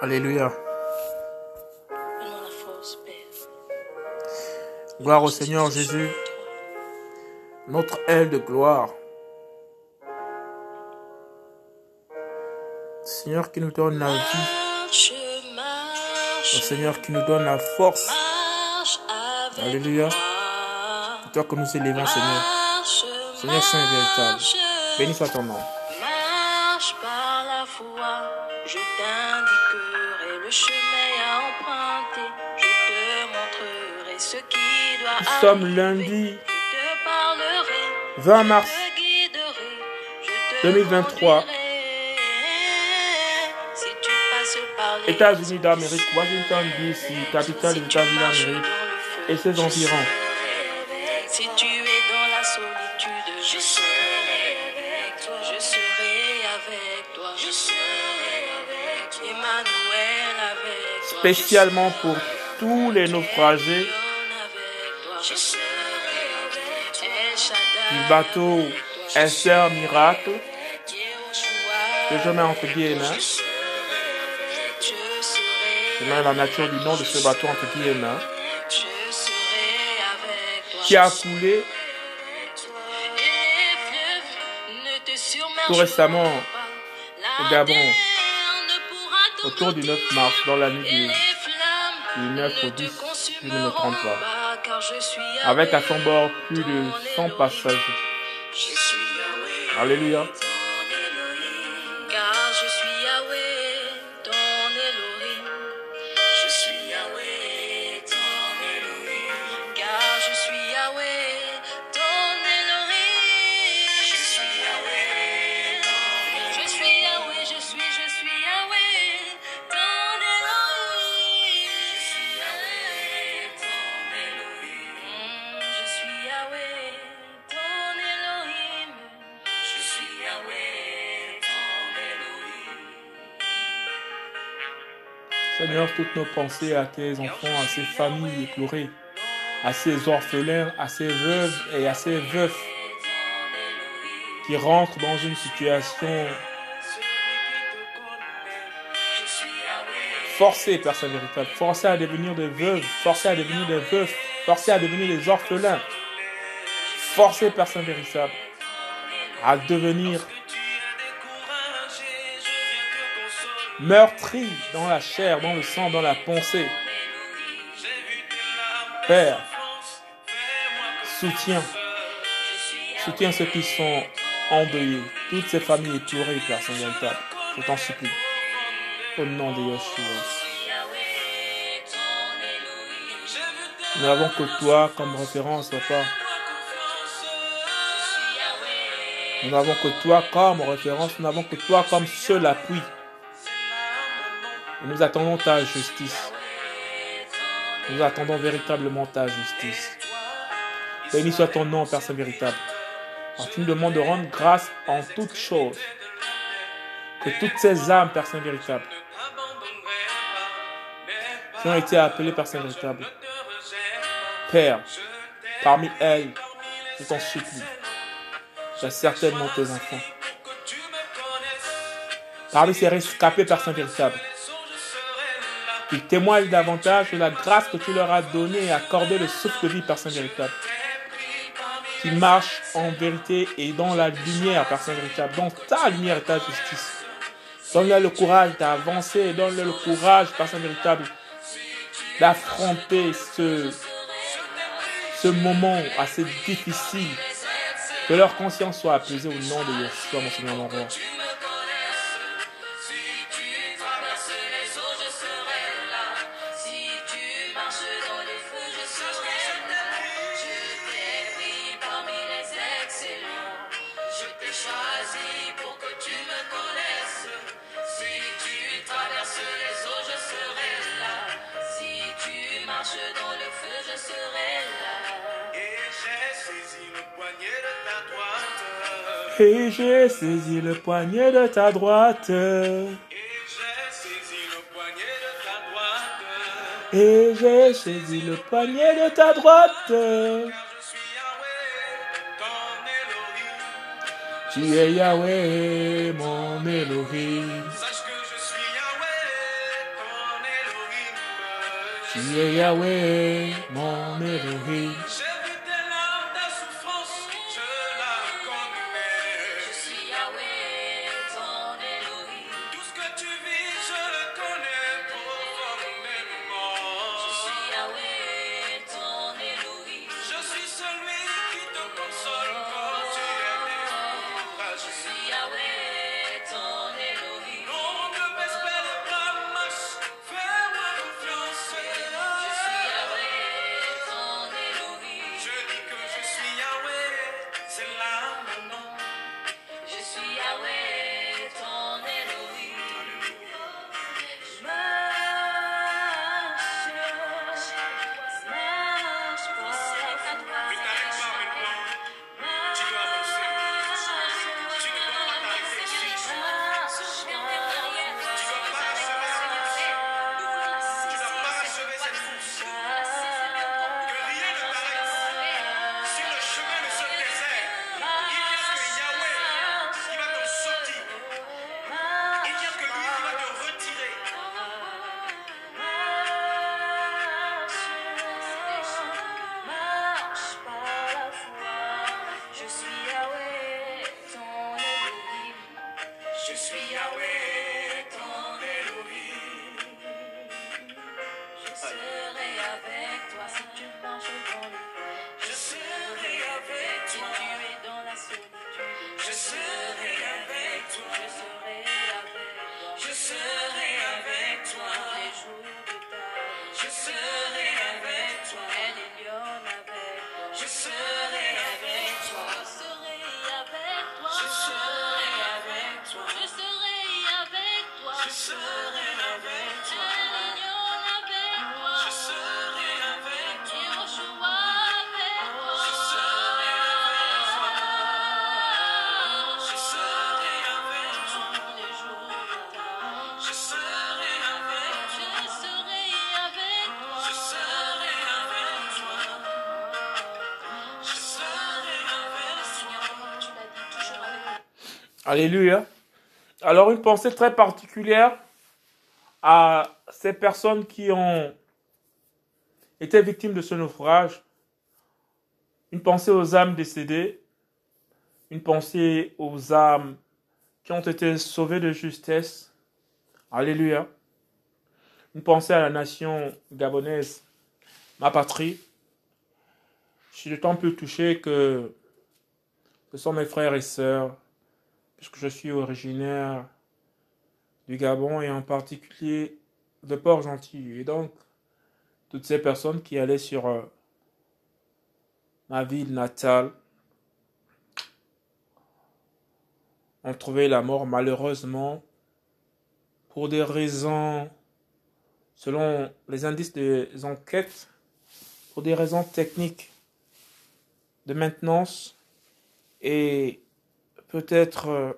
Alléluia. Gloire au Seigneur Jésus, notre aile de gloire. Seigneur qui nous donne la vie, Seigneur qui nous donne la force. Alléluia. toi que nous élevons, Seigneur. Seigneur Saint et véritable. Béni soit ton nom. Sommes lundi Je te parlerai, 20 mars te guiderai, je te 2023. conduirai. Si tu passes par les États-Unis d'Amérique, Washington DC, capitale des États-Unis d'Amérique et ses environs. Si tu es dans la solitude, je serai avec toi. Je serai avec toi. Je serai avec toi. Emmanuel avec toi. Spécialement pour tous les naufragés du bateau Esther Miracle que je mets entre guillemets. Je mets la nature du nom de ce bateau entre guillemets. Qui a coulé tout récemment au Gabon, autour du 9 contenir. mars, dans la nuit du, du 9 au ne te 10, si je ne me trompe pas. Avec à son bord plus de ton 100 Elohim. passagers. Je suis Yahweh, Alléluia. Seigneur, toutes nos pensées à tes enfants, à ces familles éplorées, à ces orphelins, à ces veuves et à ces veufs qui rentrent dans une situation forcée, Père Saint véritable, forcée à devenir des veuves, forcée à devenir des veufs, forcée à devenir des orphelins, forcée, Père Saint véritable, à devenir meurtri dans la chair, dans le sang, dans la pensée. Père, soutiens, soutiens ceux qui sont endeuillés, toutes ces familles éplorées, Père Saint véritable. Je t'en supplie. Au nom de Yeshua. Nous n'avons que toi comme référence, papa. Nous n'avons que toi comme référence, nous n'avons que toi comme seul appui. Et nous attendons ta justice. Nous attendons véritablement ta justice. Béni soit ton nom, Père Saint véritable. Alors, tu nous demandes de rendre grâce en toutes choses. Que toutes ces âmes, Père Saint véritable, qui ont été appelées Père Saint véritable, Père, parmi elles, je t'en supplie, j'ai certainement tes enfants. Parmi ces rescapés, Père Saint qui témoignent davantage de la grâce que tu leur as donnée et accordé le souffle de vie, Saint véritable. Qui marchent en vérité et dans la lumière, Saint véritable, dans ta lumière et ta justice. Donne-leur le courage d'avancer, donne-leur le courage, Saint véritable, d'affronter ce, ce moment assez difficile. Que leur conscience soit apaisée au nom de Yeshua, mon Seigneur, mon roi. Et j'ai saisi le poignet de ta droite. Et j'ai saisi le poignet de ta droite. Et j'ai saisi le poignet de ta droite. Je suis Yahweh, ton Elohim. Tu es Yahweh, mon Elohim. Sache que je suis Yahweh, Tu es Yahweh, mon Elohim. Alléluia. Alors une pensée très particulière à ces personnes qui ont été victimes de ce naufrage. Une pensée aux âmes décédées. Une pensée aux âmes qui ont été sauvées de justesse. Alléluia. Une pensée à la nation gabonaise, ma patrie. Je suis d'autant plus touché que ce sont mes frères et sœurs puisque je suis originaire du Gabon et en particulier de Port-Gentil. Et donc, toutes ces personnes qui allaient sur euh, ma ville natale ont trouvé la mort malheureusement pour des raisons, selon les indices des enquêtes, pour des raisons techniques de maintenance et peut-être euh,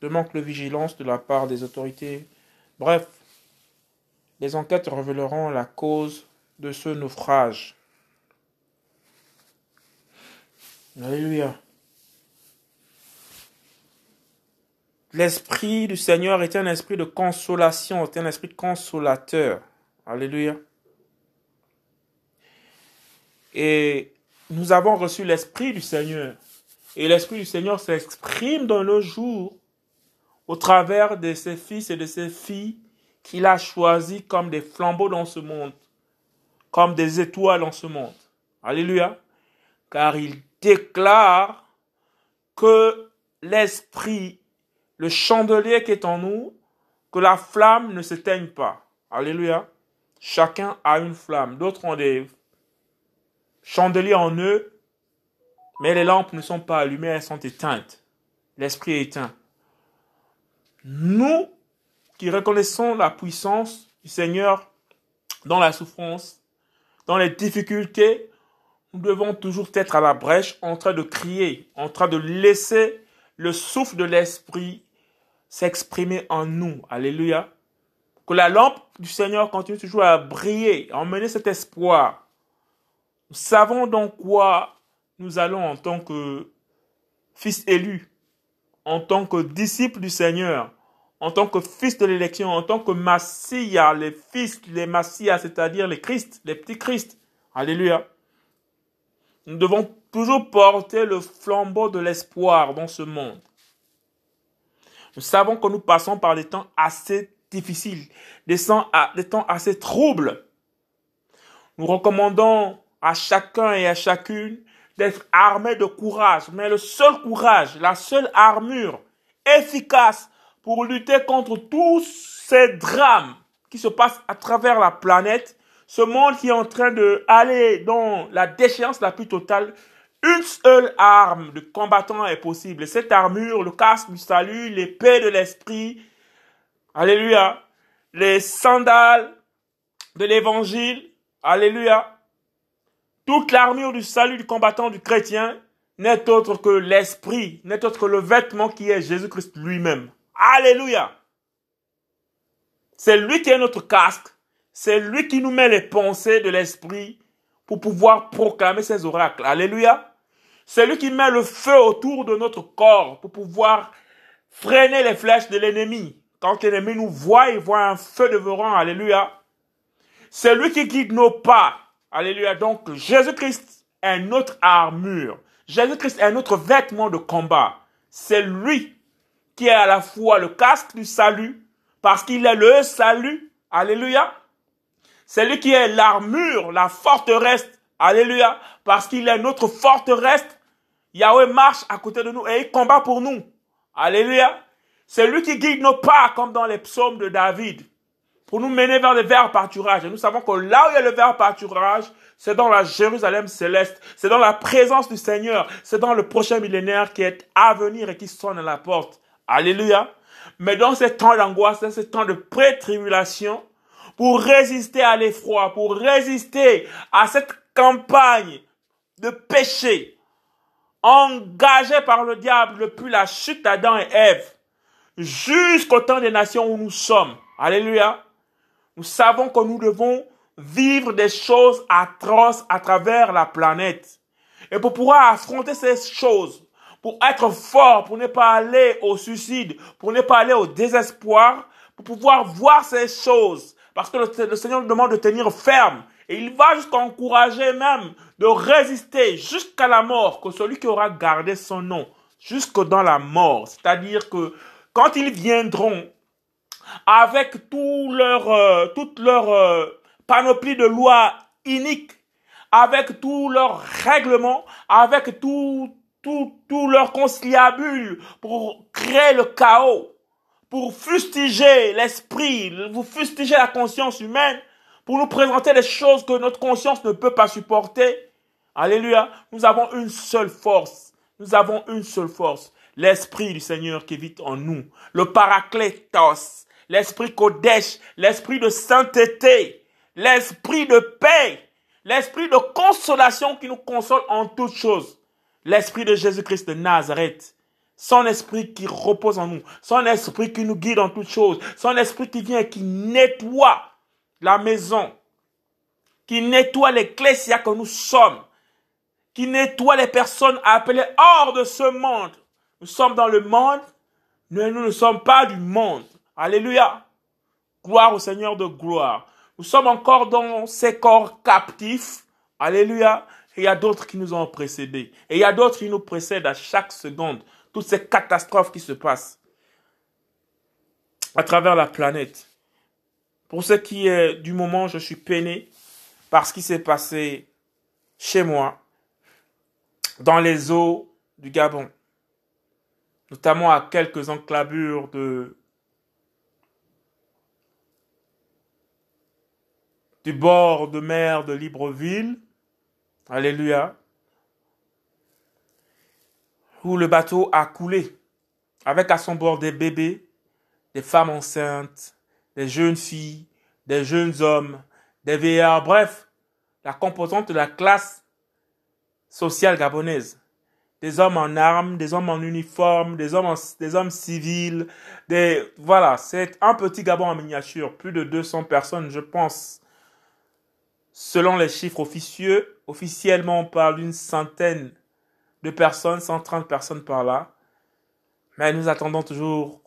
de manque de vigilance de la part des autorités. Bref, les enquêtes révéleront la cause de ce naufrage. Alléluia. L'esprit du Seigneur est un esprit de consolation, est un esprit consolateur. Alléluia. Et nous avons reçu l'esprit du Seigneur. Et l'Esprit du Seigneur s'exprime dans nos jours au travers de ses fils et de ses filles qu'il a choisis comme des flambeaux dans ce monde, comme des étoiles dans ce monde. Alléluia. Car il déclare que l'Esprit, le chandelier qui est en nous, que la flamme ne s'éteigne pas. Alléluia. Chacun a une flamme. D'autres ont des chandeliers en eux mais les lampes ne sont pas allumées, elles sont éteintes. L'esprit est éteint. Nous qui reconnaissons la puissance du Seigneur dans la souffrance, dans les difficultés, nous devons toujours être à la brèche en train de crier, en train de laisser le souffle de l'esprit s'exprimer en nous. Alléluia. Que la lampe du Seigneur continue toujours à briller, à emmener cet espoir. Nous savons donc quoi nous allons en tant que fils élus, en tant que disciples du Seigneur, en tant que fils de l'élection, en tant que Massia, les fils, les Massia, c'est-à-dire les Christ, les petits Christ. Alléluia. Nous devons toujours porter le flambeau de l'espoir dans ce monde. Nous savons que nous passons par des temps assez difficiles, des temps assez troubles. Nous recommandons à chacun et à chacune d'être armé de courage. Mais le seul courage, la seule armure efficace pour lutter contre tous ces drames qui se passent à travers la planète, ce monde qui est en train de aller dans la déchéance la plus totale, une seule arme de combattant est possible. Et cette armure, le casque du salut, l'épée de l'esprit, alléluia, les sandales de l'évangile, alléluia, toute l'armure du salut du combattant du chrétien n'est autre que l'esprit, n'est autre que le vêtement qui est Jésus-Christ lui-même. Alléluia. C'est lui qui est notre casque. C'est lui qui nous met les pensées de l'esprit pour pouvoir proclamer ses oracles. Alléluia. C'est lui qui met le feu autour de notre corps pour pouvoir freiner les flèches de l'ennemi. Quand l'ennemi nous voit, il voit un feu dévorant. Alléluia. C'est lui qui guide nos pas. Alléluia. Donc, Jésus-Christ est notre armure. Jésus-Christ est notre vêtement de combat. C'est lui qui est à la fois le casque du salut, parce qu'il est le salut. Alléluia. C'est lui qui est l'armure, la forteresse. Alléluia. Parce qu'il est notre forteresse. Yahweh marche à côté de nous et il combat pour nous. Alléluia. C'est lui qui guide nos pas, comme dans les psaumes de David, pour nous mener vers le verts pâturage. Et nous savons que là où il y a le vert pâturage, c'est dans la Jérusalem céleste, c'est dans la présence du Seigneur, c'est dans le prochain millénaire qui est à venir et qui sonne à la porte. Alléluia. Mais dans ces temps d'angoisse, dans ces temps de pré-tribulation, pour résister à l'effroi, pour résister à cette campagne de péché engagée par le diable depuis la chute d'Adam et Ève jusqu'au temps des nations où nous sommes. Alléluia. Nous savons que nous devons vivre des choses atroces à travers la planète. Et pour pouvoir affronter ces choses, pour être fort, pour ne pas aller au suicide, pour ne pas aller au désespoir, pour pouvoir voir ces choses. Parce que le, Seigneur nous demande de tenir ferme. Et il va jusqu'à encourager même de résister jusqu'à la mort, que celui qui aura gardé son nom, jusque dans la mort. C'est-à-dire que quand ils viendront avec tout leur, euh, toute leur euh, panoplie de lois iniques, avec tous leurs règlements, avec tout, tout, tout leur conciliabule pour créer le chaos, pour fustiger l'esprit, vous fustiger la conscience humaine, pour nous présenter des choses que notre conscience ne peut pas supporter. Alléluia. Nous avons une seule force. Nous avons une seule force. L'esprit du Seigneur qui vit en nous. Le paraclétos. L'esprit Kodesh. L'esprit de sainteté. L'esprit de paix. L'esprit de consolation qui nous console en toutes choses l'Esprit de Jésus-Christ de Nazareth, son esprit qui repose en nous, son esprit qui nous guide en toutes choses, son esprit qui vient et qui nettoie la maison, qui nettoie l'ecclésia que nous sommes, qui nettoie les personnes appelées hors de ce monde. Nous sommes dans le monde, mais nous ne sommes pas du monde. Alléluia. Gloire au Seigneur de gloire. Nous sommes encore dans ces corps captifs. Alléluia. Et il y a d'autres qui nous ont précédés. Et il y a d'autres qui nous précèdent à chaque seconde. Toutes ces catastrophes qui se passent à travers la planète. Pour ce qui est du moment, je suis peiné par ce qui s'est passé chez moi, dans les eaux du Gabon, notamment à quelques enclavures de du bord de mer de Libreville, Alléluia. Où le bateau a coulé avec à son bord des bébés, des femmes enceintes, des jeunes filles, des jeunes hommes, des vieillards, bref, la composante de la classe sociale gabonaise. Des hommes en armes, des hommes en uniforme, des hommes, des hommes civils, des, voilà, c'est un petit Gabon en miniature, plus de 200 personnes, je pense, Selon les chiffres officieux, officiellement on parle d'une centaine de personnes, 130 personnes par là. Mais nous attendons toujours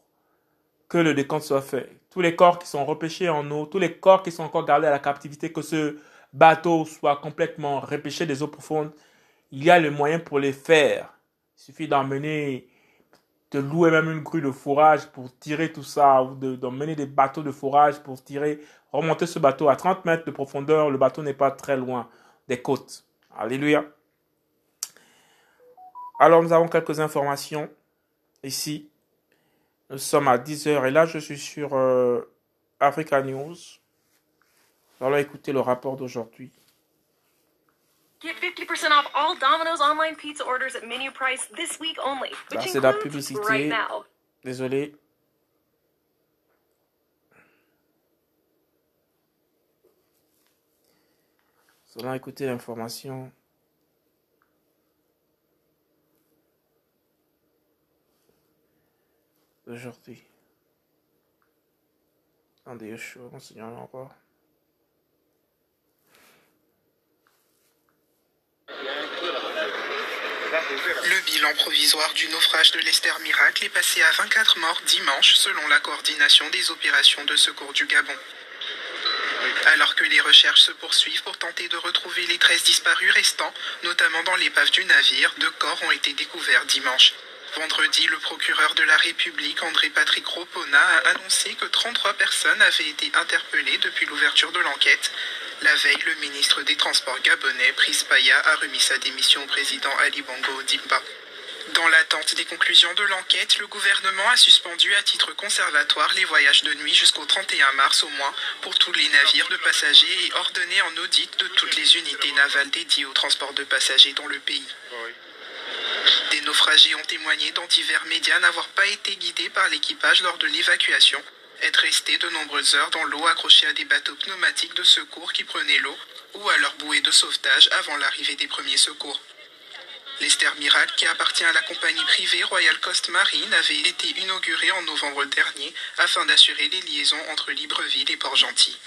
que le décompte soit fait. Tous les corps qui sont repêchés en eau, tous les corps qui sont encore gardés à la captivité, que ce bateau soit complètement repêché des eaux profondes, il y a le moyen pour les faire. Il suffit d'emmener, de louer même une grue de fourrage pour tirer tout ça, ou de- d'emmener des bateaux de fourrage pour tirer, remonter ce bateau à 30 mètres de profondeur. Le bateau n'est pas très loin des côtes. Alléluia. Alors nous avons quelques informations ici. Nous sommes à 10h et là je suis sur euh, Africa News. Nous allons écouter le rapport d'aujourd'hui. Get 50% off all Domino's online pizza orders at menu price this week only, Là, which c'est la includes publicité. right now. Désolé. Nous allons écouter l'information. d'aujourd'hui. Attendez, je suis au Seigneur encore. Le bilan provisoire du naufrage de l'Esther Miracle est passé à 24 morts dimanche selon la coordination des opérations de secours du Gabon. Alors que les recherches se poursuivent pour tenter de retrouver les 13 disparus restants, notamment dans l'épave du navire, deux corps ont été découverts dimanche. Vendredi, le procureur de la République, André-Patrick Ropona, a annoncé que 33 personnes avaient été interpellées depuis l'ouverture de l'enquête. La veille, le ministre des Transports gabonais, Brice Paya, a remis sa démission au président Ali Bongo Dimba. Dans l'attente des conclusions de l'enquête, le gouvernement a suspendu à titre conservatoire les voyages de nuit jusqu'au 31 mars au moins pour tous les navires de passagers et ordonné en audit de toutes les unités navales dédiées au transport de passagers dans le pays. Des naufragés ont témoigné dans divers médias n'avoir pas été guidés par l'équipage lors de l'évacuation, être restés de nombreuses heures dans l'eau accrochés à des bateaux pneumatiques de secours qui prenaient l'eau ou à leur bouée de sauvetage avant l'arrivée des premiers secours. L'Esther Miracle, qui appartient à la compagnie privée Royal Coast Marine, avait été inaugurée en novembre dernier afin d'assurer les liaisons entre Libreville et Port-Gentil.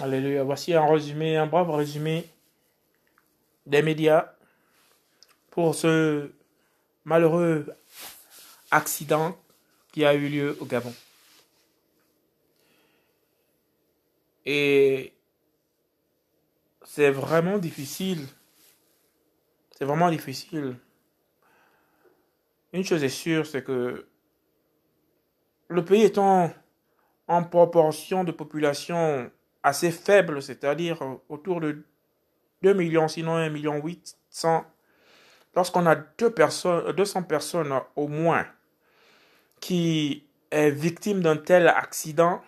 Alléluia. Voici un résumé, un bref résumé des médias pour ce malheureux accident a eu lieu au Gabon. Et c'est vraiment difficile. C'est vraiment difficile. Une chose est sûre, c'est que le pays étant en proportion de population assez faible, c'est-à-dire autour de 2 millions, sinon 1 million 800, lorsqu'on a deux personnes, 200 personnes au moins qui est victime d'un tel accident,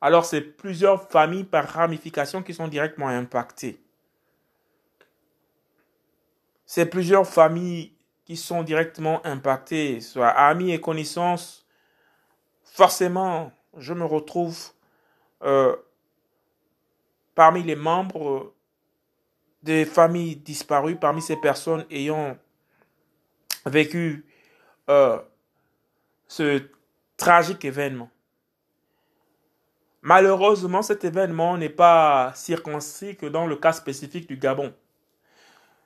alors c'est plusieurs familles par ramification qui sont directement impactées. C'est plusieurs familles qui sont directement impactées, soit amis et connaissances. Forcément, je me retrouve euh, parmi les membres des familles disparues, parmi ces personnes ayant vécu euh, ce tragique événement. Malheureusement, cet événement n'est pas circonscrit que dans le cas spécifique du Gabon.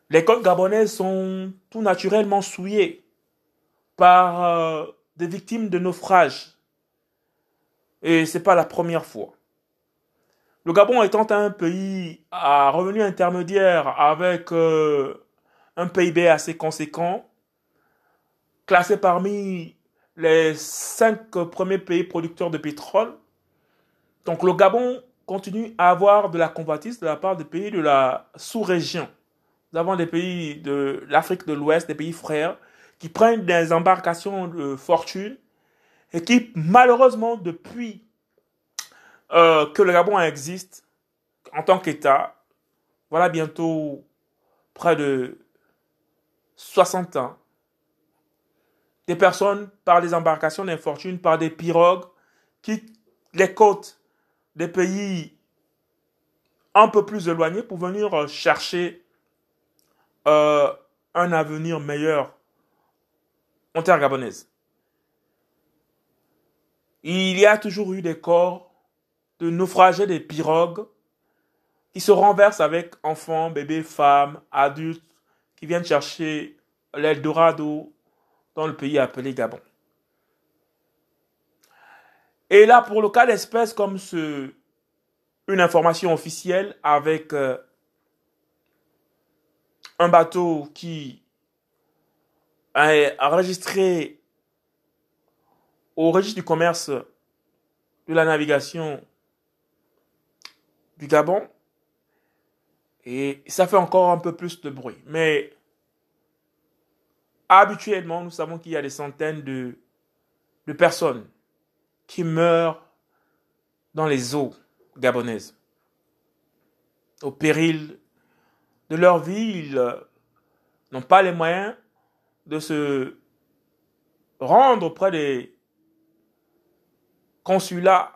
Les côtes gabonaises sont tout naturellement souillées par euh, des victimes de naufrage. Et ce n'est pas la première fois. Le Gabon étant un pays à revenu intermédiaire avec euh, un PIB assez conséquent, classé parmi les cinq premiers pays producteurs de pétrole, donc le Gabon continue à avoir de la convoitise de la part des pays de la sous-région. Nous avons des pays de l'Afrique de l'Ouest, des pays frères, qui prennent des embarcations de fortune et qui, malheureusement, depuis euh, que le Gabon existe en tant qu'État, voilà bientôt près de 60 ans, des personnes par des embarcations d'infortune, par des pirogues, quittent les côtes des pays un peu plus éloignés pour venir chercher euh, un avenir meilleur en terre gabonaise. Il y a toujours eu des corps de naufragés des pirogues qui se renversent avec enfants, bébés, femmes, adultes, qui viennent chercher l'Eldorado dans le pays appelé Gabon. Et là, pour le cas d'espèce, comme ce, une information officielle avec euh, un bateau qui a enregistré au registre du commerce de la navigation du Gabon. Et ça fait encore un peu plus de bruit. Mais habituellement, nous savons qu'il y a des centaines de, personnes qui meurent dans les eaux gabonaises. Au péril de leur vie, ils euh, n'ont pas les moyens de se rendre auprès des consulats.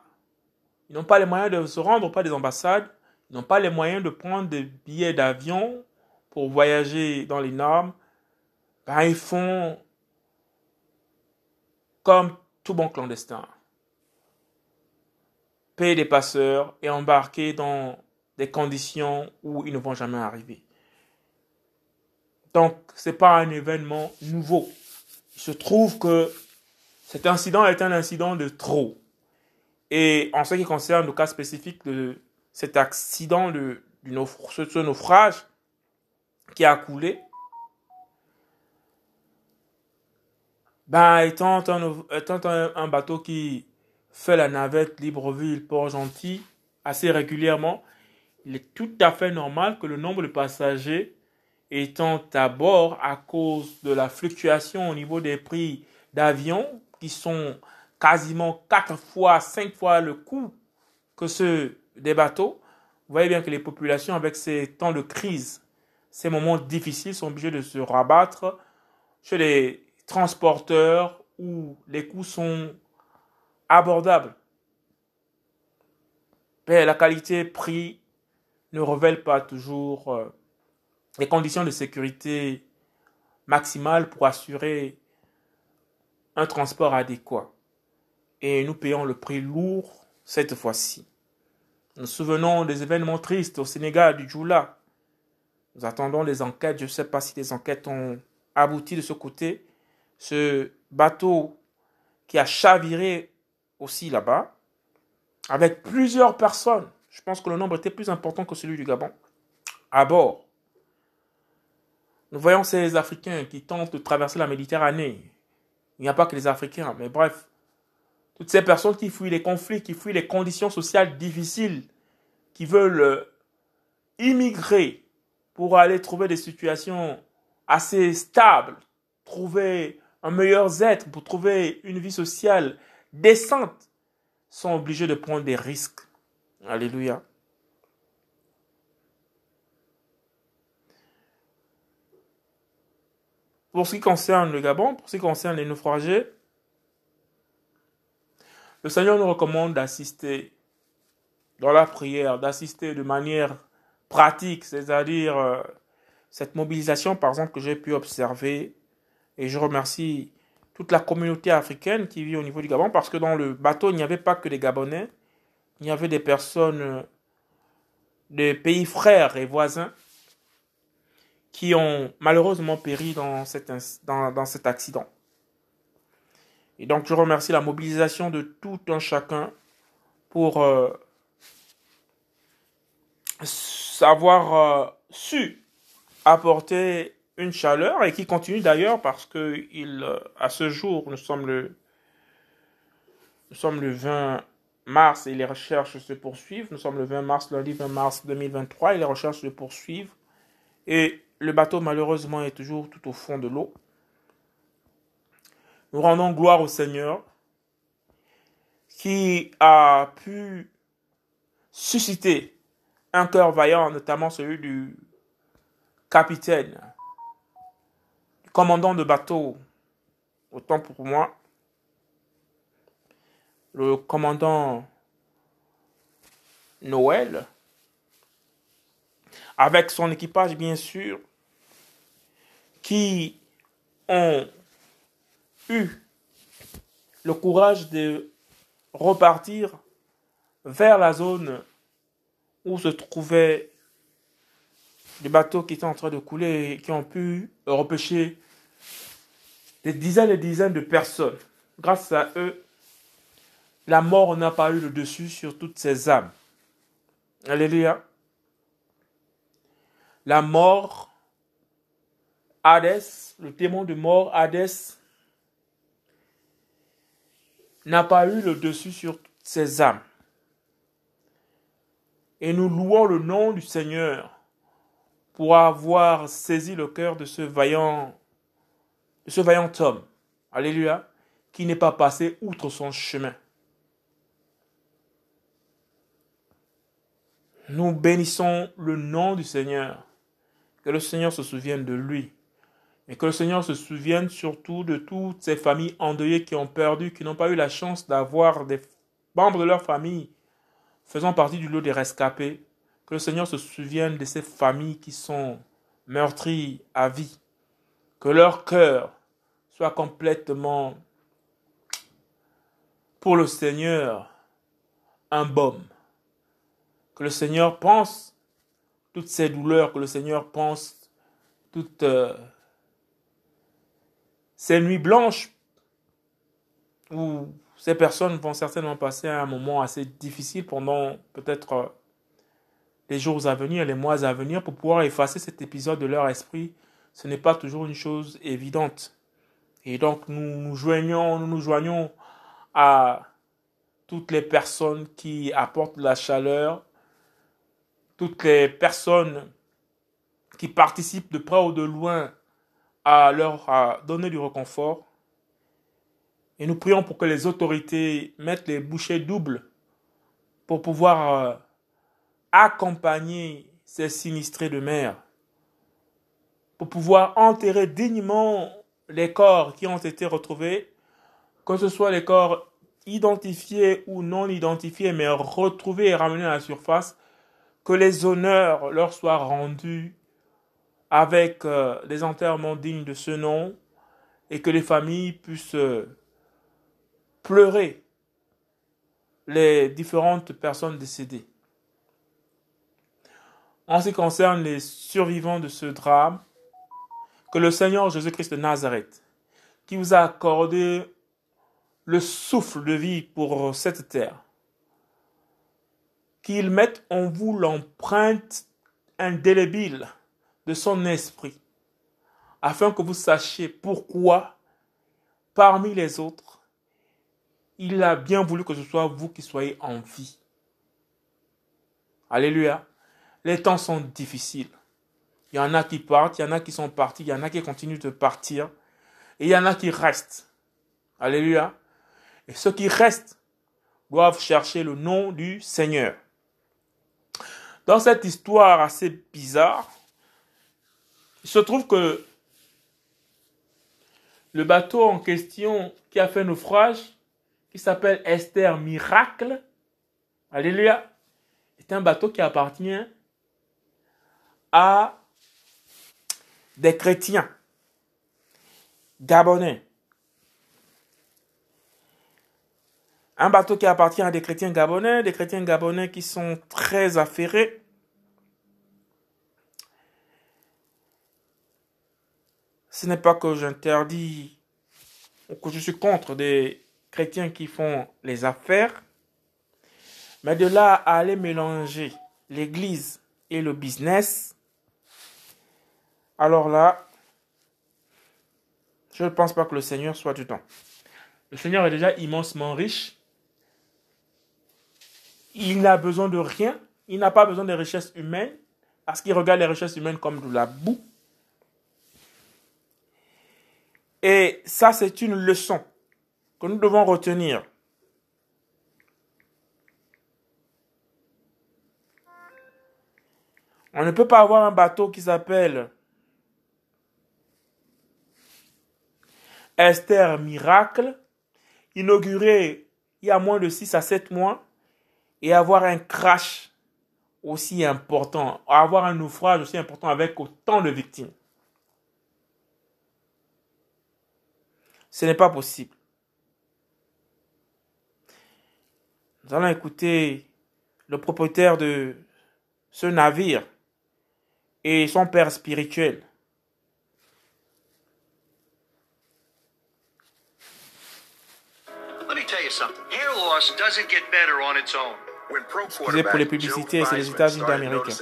Ils n'ont pas les moyens de se rendre auprès des ambassades. Ils n'ont pas les moyens de prendre des billets d'avion pour voyager dans les normes. Ben, ils font comme tout bon clandestin. Payer des passeurs et embarquer dans des conditions où ils ne vont jamais arriver. Donc, ce n'est pas un événement nouveau. Il se trouve que cet incident est un incident de trop. Et en ce qui concerne le cas spécifique de cet accident, de, ce naufrage qui a coulé, ben, étant, un, étant un, bateau qui fait la navette Libreville-Port-Gentil assez régulièrement, il est tout à fait normal que le nombre de passagers étant à bord à cause de la fluctuation au niveau des prix d'avion qui sont quasiment quatre fois, cinq fois le coût que ceux des bateaux. Vous voyez bien que les populations, avec ces temps de crise, ces moments difficiles, sont obligées de se rabattre chez les transporteurs où les coûts sont abordables. Mais la qualité-prix ne révèle pas toujours euh, les conditions de sécurité maximales pour assurer un transport adéquat. Et nous payons le prix lourd cette fois-ci. Nous nous souvenons des événements tristes au Sénégal du Djoula. Nous attendons les enquêtes. Je ne sais pas si les enquêtes ont abouti de ce côté. Ce bateau qui a chaviré aussi là-bas, avec plusieurs personnes. Je pense que le nombre était plus important que celui du Gabon. À bord. Nous voyons ces Africains qui tentent de traverser la Méditerranée. Il n'y a pas que les Africains, mais bref. Toutes ces personnes qui fuient les conflits, qui fuient les conditions sociales difficiles, qui veulent euh, immigrer pour aller trouver des situations assez stables, trouver un meilleur être, pour trouver une vie sociale décente, sont obligés de prendre des risques. Alléluia. Pour ce qui concerne le Gabon, pour ce qui concerne les naufragés, le Seigneur nous recommande d'assister dans la prière, d'assister de manière pratique, c'est-à-dire euh, cette mobilisation, par exemple, que j'ai pu observer. Et je remercie toute la communauté africaine qui vit au niveau du Gabon, parce que dans le bateau, il n'y avait pas que des Gabonais, il y avait des personnes euh, des pays frères et voisins qui ont malheureusement péri dans cet, accident. Et donc je remercie la mobilisation de tout un chacun pour euh, savoir euh, su apporter une chaleur et qui continue d'ailleurs parce que il, euh, à ce jour, nous sommes le, nous sommes le 20 mars et les recherches se poursuivent. Nous sommes le 20 mars, lundi 20 mars 2023 et les recherches se poursuivent. Et le bateau, malheureusement, est toujours tout au fond de l'eau. Nous rendons gloire au Seigneur qui a pu susciter un cœur vaillant, notamment celui du capitaine, commandant de bateau, autant pour moi, le commandant Noël, avec son équipage bien sûr, qui ont eu le courage de repartir vers la zone où se trouvaient les bateaux qui étaient en train de couler et qui ont pu repêcher des dizaines et dizaines de personnes. Grâce à eux, la mort n'a pas eu le dessus sur toutes ces âmes. Alléluia. La mort, Hadès, le démon de mort, Hadès, n'a pas eu le dessus sur toutes ces âmes. Et nous louons le nom du Seigneur pour avoir saisi le cœur de ce vaillant, ce vaillant homme. Alléluia. Qui n'est pas passé outre son chemin. Nous bénissons le nom du Seigneur. Que le Seigneur se souvienne de lui. Et que le Seigneur se souvienne surtout de toutes ces familles endeuillées qui ont perdu, qui n'ont pas eu la chance d'avoir des membres de leur famille faisant partie du lot des rescapés. Que le Seigneur se souvienne de ces familles qui sont meurtries à vie. Que leur cœur soit complètement pour le Seigneur un baume. Que le Seigneur pense toutes ces douleurs, que le Seigneur pense toutes euh, ces nuits blanches où ces personnes vont certainement passer un moment assez difficile pendant peut-être euh, les jours à venir, les mois à venir, pour pouvoir effacer cet épisode de leur esprit. Ce n'est pas toujours une chose évidente. Et donc nous nous joignons, nous nous joignons à toutes les personnes qui apportent la chaleur, toutes les personnes qui participent de près ou de loin à leur à donner du réconfort. Et nous prions pour que les autorités mettent les bouchées doubles pour pouvoir euh, accompagner ces sinistrés de mer, pour pouvoir enterrer dignement les corps qui ont été retrouvés, que ce soit les corps identifiés ou non identifiés, mais retrouvés et ramenés à la surface, que les honneurs leur soient rendus avec euh, des enterrements dignes de ce nom et que les familles puissent euh, pleurer les différentes personnes décédées. En ce qui concerne les survivants de ce drame, que le Seigneur Jésus-Christ de Nazareth, qui vous a accordé le souffle de vie pour cette terre, qu'il mette en vous l'empreinte indélébile de son esprit, afin que vous sachiez pourquoi, parmi les autres, il a bien voulu que ce soit vous qui soyez en vie. Alléluia. Les temps sont difficiles. Il y en a qui partent, il y en a qui sont partis, il y en a qui continuent de partir, et il y en a qui restent. Alléluia. Et ceux qui restent doivent chercher le nom du Seigneur. Dans cette histoire assez bizarre, il se trouve que le bateau en question qui a fait naufrage, qui s'appelle Esther Miracle, Alléluia, est un bateau qui appartient à des chrétiens gabonais. Un bateau qui appartient à des chrétiens gabonais, des chrétiens gabonais qui sont très affairés. Ce n'est pas que j'interdis ou que je suis contre des chrétiens qui font les affaires, mais de là à aller mélanger l'église et le business, alors là, je ne pense pas que le Seigneur soit du temps. Le Seigneur est déjà immensement riche. Il n'a besoin de rien. Il n'a pas besoin des richesses humaines parce qu'il regarde les richesses humaines comme de la boue. Et ça, c'est une leçon que nous devons retenir. On ne peut pas avoir un bateau qui s'appelle Esther Miracle, inauguré il y a moins de 6 à 7 mois, et avoir un crash aussi important, avoir un naufrage aussi important avec autant de victimes. Ce n'est pas possible. Nous allons écouter le propriétaire de ce navire et son père spirituel. Excusez pour les publicités, c'est les États-Unis d'Amérique.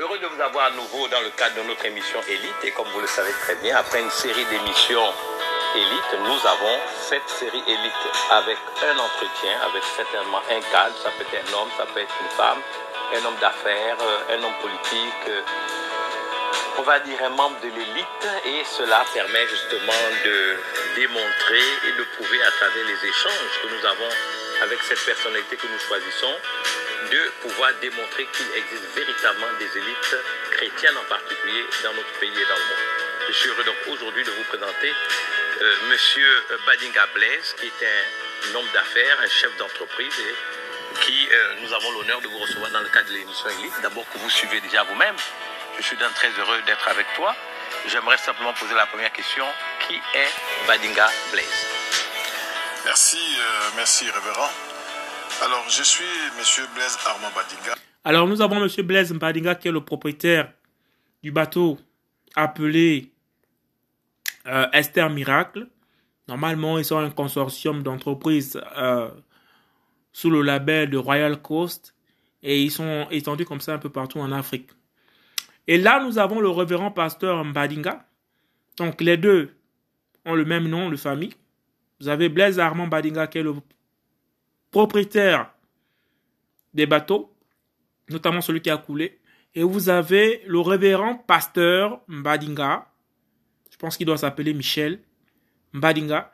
Heureux de vous avoir à nouveau dans le cadre de notre émission Élite. Et comme vous le savez très bien, après une série d'émissions Élite, nous avons cette série Élite avec un entretien, avec certainement un cadre. Ça peut être un homme, ça peut être une femme, un homme d'affaires, euh, un homme politique. euh, on va dire un membre de l'élite et cela permet justement de démontrer et de prouver à travers les échanges que nous avons avec cette personnalité que nous choisissons de pouvoir démontrer qu'il existe véritablement des élites chrétiennes en particulier dans notre pays et dans le monde. Je suis heureux donc aujourd'hui de vous présenter euh, Monsieur Badinga Blaise, qui est un homme d'affaires, un chef d'entreprise et qui euh, nous avons l'honneur de vous recevoir dans le cadre de l'émission Élite. D'abord que vous suivez déjà vous-même. Je suis donc très heureux d'être avec toi. J'aimerais simplement poser la première question. Qui est Badinga Blaise? Merci, euh, merci, révérend. Alors, je suis Monsieur Blaise Armand Badinga. Alors, nous avons M. Blaise Mbadinga qui est le propriétaire du bateau appelé euh, Esther Miracle. Normalement, ils sont un consortium d'entreprises euh, sous le label de Royal Coast et ils sont étendus comme ça un peu partout en Afrique. Et là, nous avons le révérend pasteur Mbadinga. Donc, les deux ont le même nom de famille. Vous avez Blaise Armand Mbadinga qui est le propriétaire des bateaux, notamment celui qui a coulé. Et vous avez le révérend pasteur Mbadinga, je pense qu'il doit s'appeler Michel Mbadinga,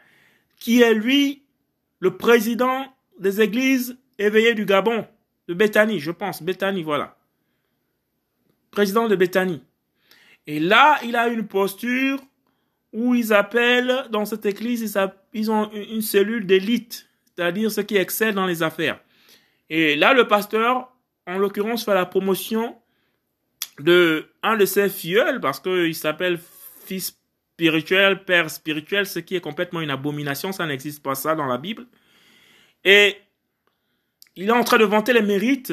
qui est lui le président des églises éveillées du Gabon, de Bethany, je pense, Bethany, voilà. Président de Bethany. Et là, il a une posture où ils appellent, dans cette église, ils, ont une une cellule d'élite, c'est-à-dire ceux qui excellent dans les affaires. Et là, le pasteur, en l'occurrence, fait la promotion de un de ses filleuls, parce qu'il s'appelle fils spirituel, père spirituel, ce qui est complètement une abomination, ça n'existe pas ça dans la Bible. Et il est en train de vanter les mérites,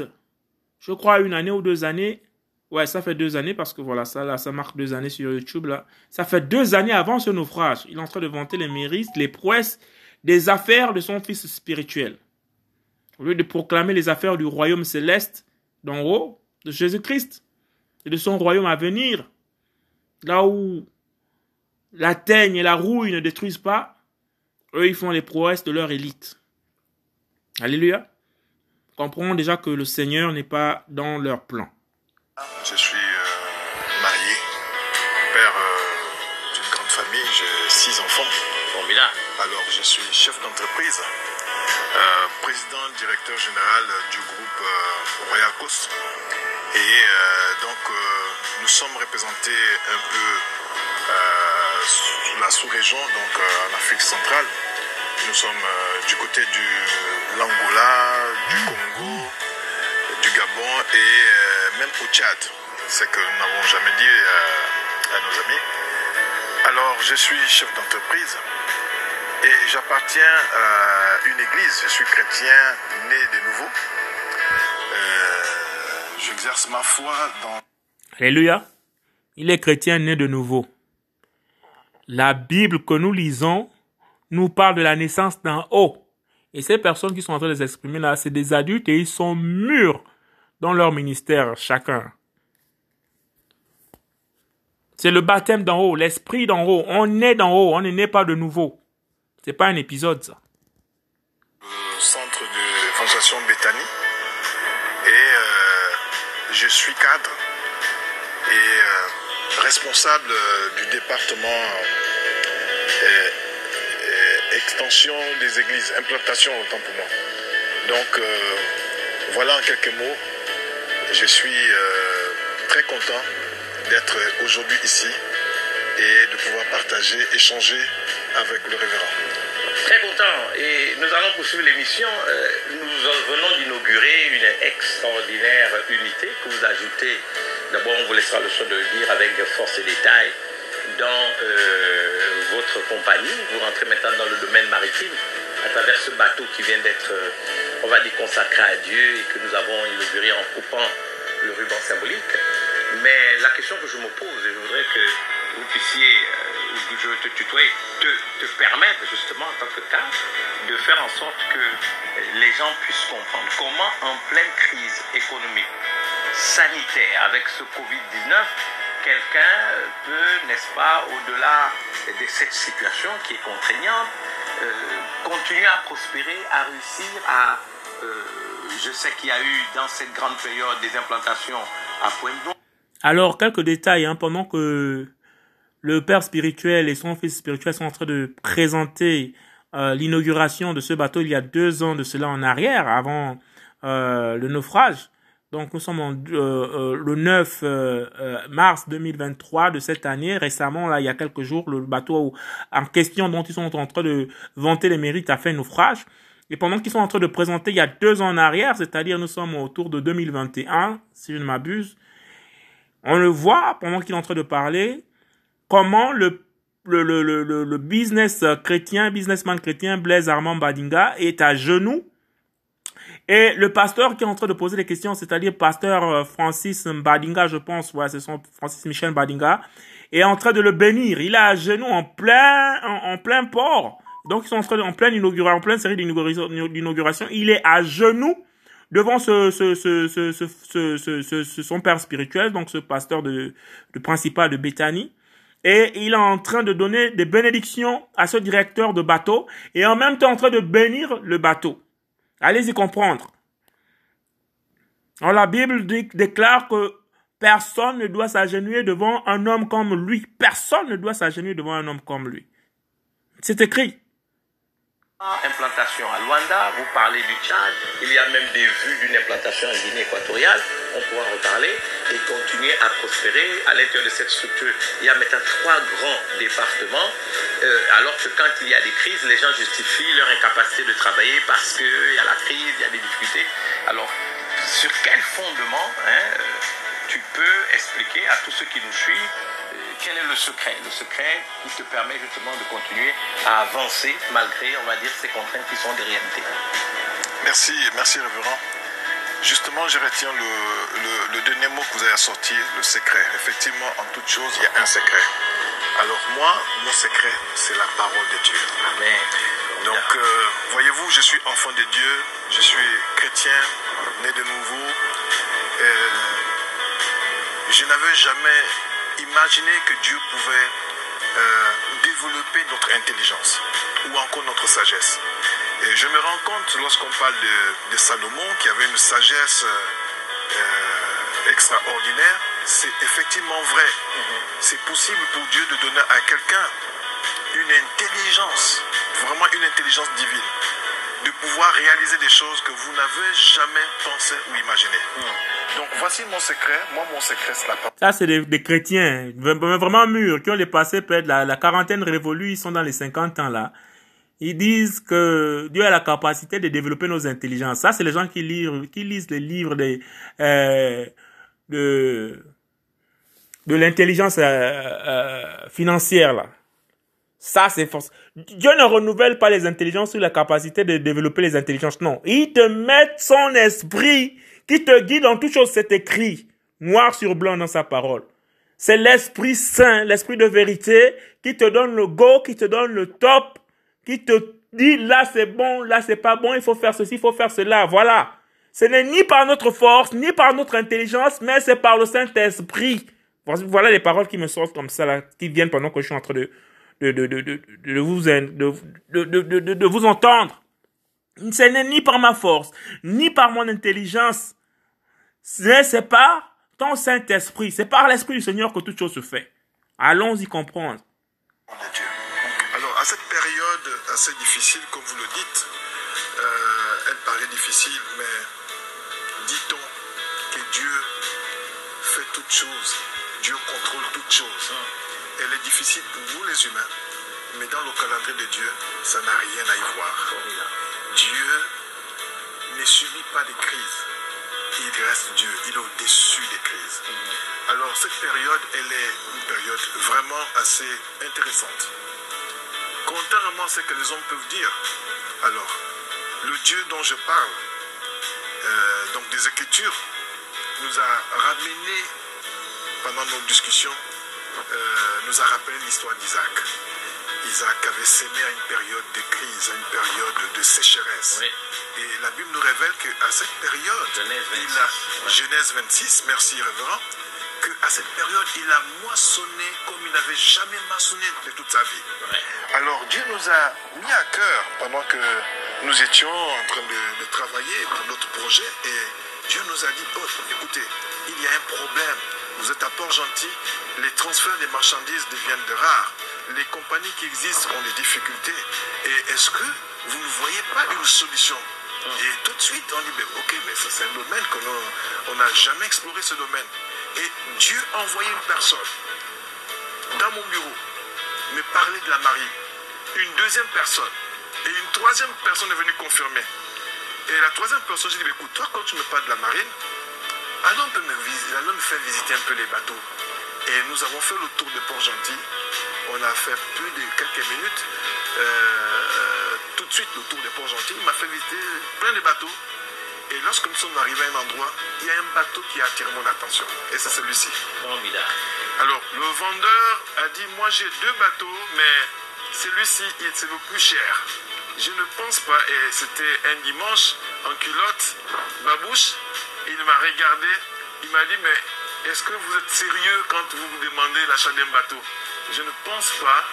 je crois une année ou deux années. Ouais, ça fait deux années parce que voilà, ça là, ça marque deux années sur YouTube là. Ça fait deux années avant ce naufrage. Il est en train de vanter les mérites, les prouesses des affaires de son fils spirituel. Au lieu de proclamer les affaires du royaume céleste d'en haut, de Jésus-Christ, et de son royaume à venir, là où la teigne et la rouille ne détruisent pas, eux, ils font les prouesses de leur élite. Alléluia. Comprenons déjà que le Seigneur n'est pas dans leur plan. Je suis euh, marié, père euh, d'une grande famille, j'ai six enfants. Formidable. Alors, je suis chef d'entreprise, euh, président, directeur général du groupe euh, Royal Coast. Et euh, donc, euh, nous sommes représentés un peu euh, la sous-région, donc euh, en Afrique centrale. Nous sommes euh, du côté du l'Angola, du Congo, du Gabon et euh, même au Tchad. C'est que nous n'avons jamais dit à nos amis. Alors, je suis chef d'entreprise et j'appartiens à une église. Je suis chrétien né de nouveau. Euh, J'exerce ma foi dans Alléluia. Il est chrétien né de nouveau. La Bible que nous lisons nous parle de la naissance d'en haut. Et ces personnes qui sont en train de s'exprimer là, c'est des adultes et ils sont mûrs dans leur ministère chacun. C'est le baptême d'en haut, l'esprit d'en haut. On est d'en haut, on n'est pas de nouveau. C'est pas un épisode ça. centre d'évangélisation Bethany. Et euh, je suis cadre responsable euh, du département euh, euh, extension des églises, implantation autant pour moi. Donc voilà en quelques mots. Je suis très content d'être aujourd'hui ici et de pouvoir partager, échanger avec le révérend. Très content. Et nous allons poursuivre l'émission. Nous venons d'inaugurer une extraordinaire unité que vous ajoutez. D'abord, on vous laissera le soin de le dire avec force et détail dans euh, votre compagnie. Vous rentrez maintenant dans le domaine maritime à travers ce bateau qui vient d'être euh, on va dire, consacré à Dieu et que nous avons inauguré en coupant le ruban symbolique. Mais la question que je me pose, et je voudrais que vous puissiez, euh, je te tutoie, te, te permettre justement en tant que cadre de faire en sorte que les gens puissent comprendre comment en pleine crise économique, sanitaire, avec ce Covid-19, quelqu'un peut, n'est-ce pas, au-delà de cette situation qui est contraignante, euh, continuer à prospérer, à réussir, à... euh, je sais qu'il y a eu dans cette grande période des implantations à Pointe Alors, quelques détails, hein, pendant que le père spirituel et son fils spirituel sont en train de présenter euh, l'inauguration de ce bateau il y a deux ans de cela en arrière, avant euh, le naufrage. Donc, nous sommes en, euh, euh, le 9 euh, euh, mars 2023 de cette année. Récemment, là, il y a quelques jours, le bateau en question dont ils sont en train de vanter les mérites a fait naufrage. Et pendant qu'ils sont en train de présenter il y a deux ans en arrière, c'est-à-dire nous sommes autour de 2021, si je ne m'abuse, on le voit pendant qu'il est en train de parler, comment le, le, le, le, le- business chrétien, businessman chrétien Blaise Armand Badinga est à genoux. Et le pasteur qui est en train de poser des questions, c'est-à-dire pasteur euh, Francis Badinga, je pense, ouais, c'est son Francis Michel Badinga, est en train de le bénir. Il est à genoux en plein, en, plein port. Donc ils sont en train en pleine inauguration, en pleine série d'inauguration. Il est à genoux devant ce, ce, ce, ce, son père spirituel, donc ce pasteur de, de principal de Bethanie. Et il est en train de donner des bénédictions à ce directeur de bateau et en même temps en train de bénir le bateau. Allez-y comprendre. La Bible déclare que personne ne doit s'agenouiller devant un homme comme lui. Personne ne doit s'agenouiller devant un homme comme lui. C'est écrit. Implantation à Luanda, vous parlez du Tchad, il y a même des vues d'une implantation en Guinée équatoriale, on pourra en reparler et continuer à prospérer à l'intérieur de cette structure. Il y a maintenant trois grands départements, euh, alors que quand il y a des crises, les gens justifient leur incapacité de travailler parce qu'il y a la crise, il y a des difficultés. Alors, sur quel fondement hein, tu peux expliquer à tous ceux qui nous suivent quel est le secret? Le secret qui te permet justement de continuer à avancer malgré, on va dire, ces contraintes qui sont des réalités. Merci, merci révérend. Justement, je retiens le, le- le dernier mot que vous avez sorti, le secret. Effectivement, en toute chose, il y a un secret. Alors moi, mon secret, c'est la parole de Dieu. Amen. Donc, euh, voyez-vous, je suis enfant de Dieu, je suis chrétien, né de nouveau. Euh, je n'avais jamais imaginé que Dieu pouvait euh, développer notre intelligence ou encore notre sagesse. Et je me rends compte lorsqu'on parle de, de Salomon qui avait une sagesse euh, euh, extraordinaire, c'est effectivement vrai. C'est possible pour Dieu de donner à quelqu'un une intelligence, vraiment une intelligence divine, de pouvoir réaliser des choses que vous n'avez jamais pensé ou imaginé. Donc voici mon secret. Moi, mon secret, c'est la parole. Ça, c'est des, des chrétiens, vra- vraiment mûrs, qui ont dépassé peut-être la, la quarantaine révolue, ils sont dans les 50 ans là. Ils disent que Dieu a la capacité de développer nos intelligences. Ça, c'est les gens qui lisent, qui lisent les livres des, euh, de, de l'intelligence euh, euh, financière là. Ça, c'est force. Dieu ne renouvelle pas les intelligences ou la capacité de développer les intelligences. Non. Il te met son esprit qui te guide dans toutes choses. C'est écrit noir sur blanc dans sa parole. C'est l'Esprit Saint, l'Esprit de vérité qui te donne le go, qui te donne le top, qui te dit là c'est bon, là c'est pas bon, il faut faire ceci, il faut faire cela. Voilà. Ce n'est ni par notre force, ni par notre intelligence, mais c'est par le Saint-Esprit. Voilà les paroles qui me sortent comme ça, qui viennent pendant que je suis en train de, de, de, de, de, vous, de, de, vous entendre. Ce n'est ni par ma force, ni par mon intelligence. C'est par ton Saint-Esprit. C'est par l'Esprit du Seigneur que toute chose se fait. Allons-y comprendre. de Dieu. Alors, à cette période assez difficile, comme vous le dites, euh, elle paraît difficile, mais dit-on que Dieu fait toutes choses, Dieu contrôle toutes choses. Elle est difficile pour vous les humains, mais dans le calendrier de Dieu, ça n'a rien à y voir. Dieu ne subit pas de crise. Il reste Dieu, il est au-dessus des crises. Alors cette période, elle est une période vraiment assez intéressante. Contrairement à ce que les hommes peuvent dire, alors, le Dieu dont je parle, euh, donc des Écritures, nous a ramené pendant nos discussions, nous a rappelé l'histoire d'Isaac. Isaac avait sémé à une période de crise, à une période de sécheresse. Oui. Et la Bible nous révèle qu'à cette période, Genèse il a, 26, ouais. Genèse 26, merci révérend, qu'à cette période, il a moissonné comme il n'avait jamais moissonné de toute sa vie. Ouais. Alors Dieu nous a mis à cœur pendant que nous étions en train de, de travailler pour notre projet et Dieu nous a dit, oh, écoutez, il y a un problème. Vous êtes à Port-Gentil, les transferts des marchandises deviennent de rares. Les compagnies qui existent ont des difficultés. Et est-ce que vous ne voyez pas une solution? Et tout de suite, on dit, mais ok, mais ça c'est un domaine que nous- on n'a jamais exploré ce domaine. Et Dieu a envoyé une personne dans mon bureau me parler de la marine. Une deuxième personne. Et une troisième personne est venue confirmer. Et la troisième personne, j'ai dit, écoute, toi, quand tu me parles de la marine, allons, un peu me, vis- allons me faire visiter un peu les bateaux. Et nous avons fait le tour de Port-Gentil. On a fait plus de quelques minutes. Euh, tout de suite, le tour de Port-Gentil. Il m'a fait visiter plein de bateaux. Et lorsque nous sommes arrivés à un endroit, il y a un bateau qui a attiré mon attention. Et c'est celui-ci. Alors, le vendeur a dit, moi j'ai deux bateaux, mais celui-ci, il- c'est le plus cher. Je ne pense pas, et c'était un dimanche, en culotte, babouche, il m'a regardé, il m'a dit, mais est-ce que vous êtes sérieux quand vous vous demandez l'achat d'un bateau? Je ne pense pas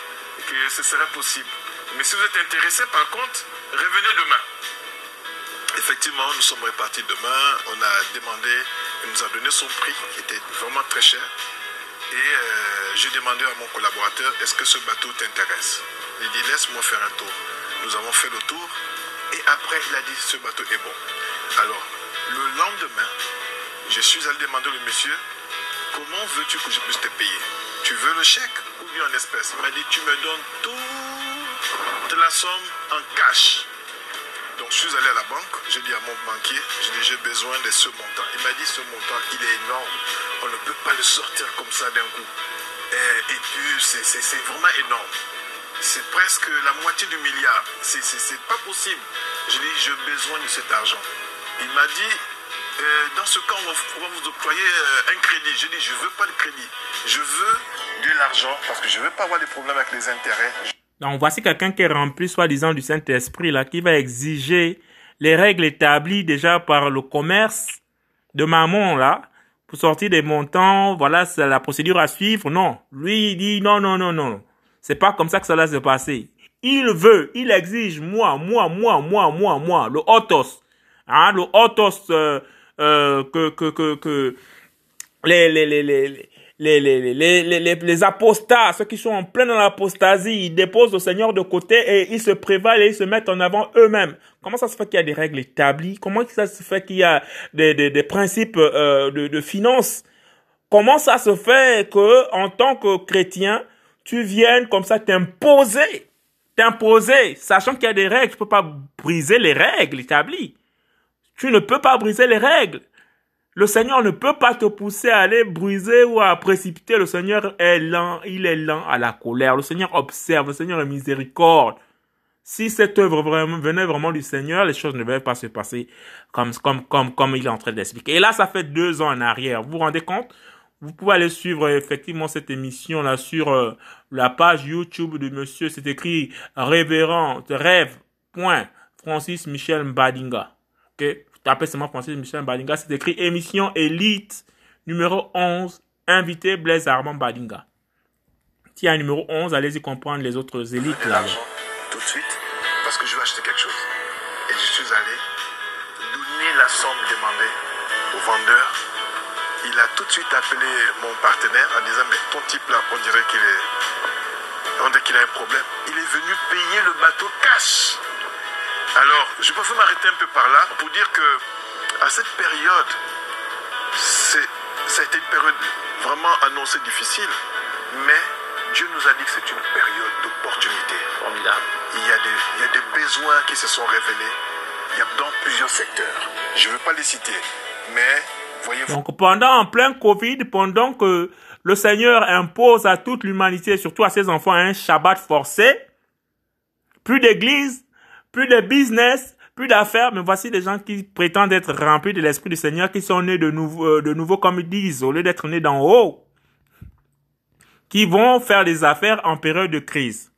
que ce serait possible. Mais si vous êtes intéressé, par contre, revenez demain. Effectivement, nous sommes repartis demain. On a demandé, il nous a donné son prix, qui était vraiment très cher. Et euh, j'ai demandé à mon collaborateur, est-ce que ce bateau t'intéresse? Il dit, laisse-moi faire un tour. Nous avons fait le tour. Et après, il a dit, ce bateau est bon. Alors, le lendemain, je suis allé demander au monsieur, comment veux-tu que je puisse te payer? Tu veux le chèque ou bien en espèces Il m'a dit, tu me donnes toute la somme en cash. Donc je suis allé à la banque, j'ai dit à mon banquier, j'ai dit j'ai besoin de ce montant. Il m'a dit ce montant, il est énorme, on ne peut pas le sortir comme ça d'un coup. Et, puis c'est- vraiment énorme. C'est presque la moitié du milliard. C'est pas possible. J'ai dit j'ai besoin de cet argent. Il m'a dit euh, dans ce cas on va, vous octroyer euh, un crédit. J'ai dit je veux pas de crédit. Je veux de l'argent parce que je veux pas avoir des problèmes avec les intérêts. Donc voici quelqu'un qui est rempli soi-disant du Saint-Esprit là, qui va exiger les règles établies déjà par le commerce de maman là, pour sortir des montants, voilà, c'est la procédure à suivre. Non, lui il dit non, non, non, non. C'est pas comme ça que ça va se passer. Il veut, il exige moi, moi, moi, moi, moi, moi, le autos, hein, le otos que, que, que, que les, les, les, les les, les, les, les, apostats, ceux qui sont en pleine apostasie, ils déposent le Seigneur de côté et ils se prévalent et ils se mettent en avant eux-mêmes. Comment ça se fait qu'il y a des règles établies Comment ça se fait qu'il y a des, des, des principes de, de finances Comment ça se fait que, en tant que chrétien, tu viennes comme ça t'imposer T'imposer, sachant qu'il y a des règles, tu peux pas briser les règles établies. Tu ne peux pas briser les règles. Le Seigneur ne peut pas te pousser à aller briser ou à précipiter. Le Seigneur est lent, il est lent à la colère. Le Seigneur observe, le Seigneur est miséricorde. Si cette œuvre vraiment, venait vraiment du Seigneur, les choses ne devaient pas se passer comme, comme, comme, comme il est en train d'expliquer. Et là, ça fait deux ans en arrière. Vous vous rendez compte? Vous pouvez aller suivre effectivement cette émission là sur euh, la page YouTube de monsieur. C'est écrit révérend rêve point Francis Michel Mbadinga. Tapez seulement Francis Michel Mbadinga. C'est écrit émission élite numéro 11 invité Blaise Armand Mbadinga. S'il y a un numéro 11, allez-y comprendre les autres élites là. tout de suite parce que je veux acheter quelque chose. Et je suis allé donner la somme demandée au vendeur. Il a tout de suite appelé mon partenaire en disant mais ton type là, on dirait qu'il est, on dirait qu'il a un problème. Il est venu payer le bateau cash. Alors, je préfère m'arrêter un peu par là pour dire que à cette période, c'est, ça a été une période vraiment annoncée difficile, mais Dieu nous a dit que c'est une période d'opportunité. Formidable. Il y, a des, il y a des besoins qui se sont révélés. Il y a dans plusieurs secteurs. Je ne veux pas les citer, mais voyez-vous, Donc pendant en plein Covid, pendant que le Seigneur impose à toute l'humanité, surtout à ses enfants, un Shabbat forcé, plus d'église, plus de business, plus d'affaires, mais voici des gens qui prétendent être remplis de l'Esprit du Seigneur, qui sont nés de nouveau, euh, de nouveau comme ils disent, au lieu d'être nés d'en haut, qui vont faire des affaires en période de crise.